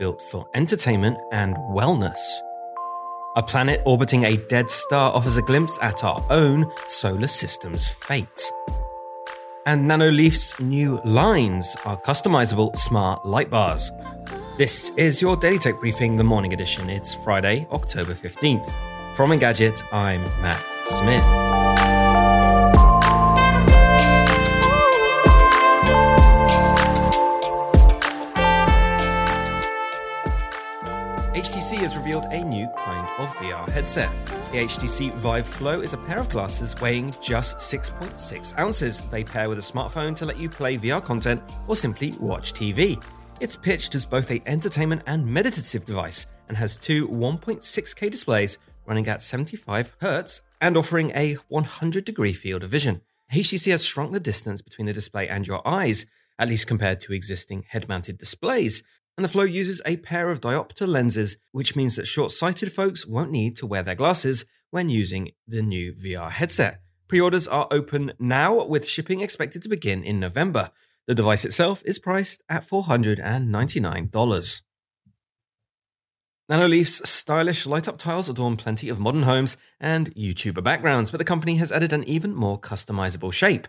built for entertainment and wellness. A planet orbiting a dead star offers a glimpse at our own solar system's fate. And Nanoleaf's new lines are customizable smart light bars. This is your Daily Tech Briefing, the morning edition. It's Friday, October 15th. From Engadget, I'm Matt Smith. HTC has revealed a new kind of VR headset. The HTC Vive Flow is a pair of glasses weighing just 6.6 ounces. They pair with a smartphone to let you play VR content or simply watch TV. It's pitched as both a entertainment and meditative device and has two 1.6K displays running at 75 Hz and offering a 100 degree field of vision. HTC has shrunk the distance between the display and your eyes, at least compared to existing head mounted displays. And the Flow uses a pair of diopter lenses, which means that short sighted folks won't need to wear their glasses when using the new VR headset. Pre orders are open now, with shipping expected to begin in November. The device itself is priced at $499. Nanoleaf's stylish light up tiles adorn plenty of modern homes and YouTuber backgrounds, but the company has added an even more customizable shape.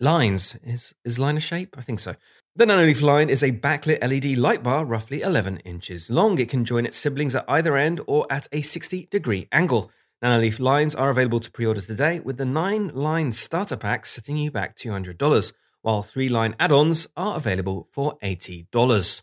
Lines. Is, is line a shape? I think so. The Nanoleaf line is a backlit LED light bar roughly 11 inches long. It can join its siblings at either end or at a 60 degree angle. Nanoleaf lines are available to pre order today, with the 9 line starter pack setting you back $200, while 3 line add ons are available for $80.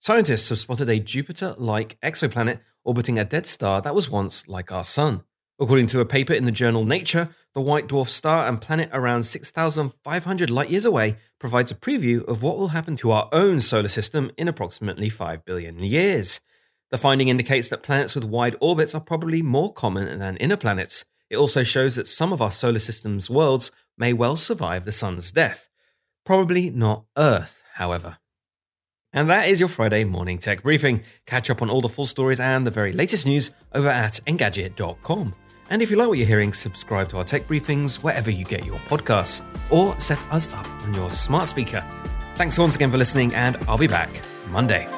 Scientists have spotted a Jupiter like exoplanet orbiting a dead star that was once like our Sun. According to a paper in the journal Nature, the white dwarf star and planet around 6,500 light years away provides a preview of what will happen to our own solar system in approximately 5 billion years. The finding indicates that planets with wide orbits are probably more common than inner planets. It also shows that some of our solar system's worlds may well survive the sun's death. Probably not Earth, however. And that is your Friday morning tech briefing. Catch up on all the full stories and the very latest news over at Engadget.com. And if you like what you're hearing, subscribe to our tech briefings wherever you get your podcasts, or set us up on your smart speaker. Thanks once again for listening, and I'll be back Monday.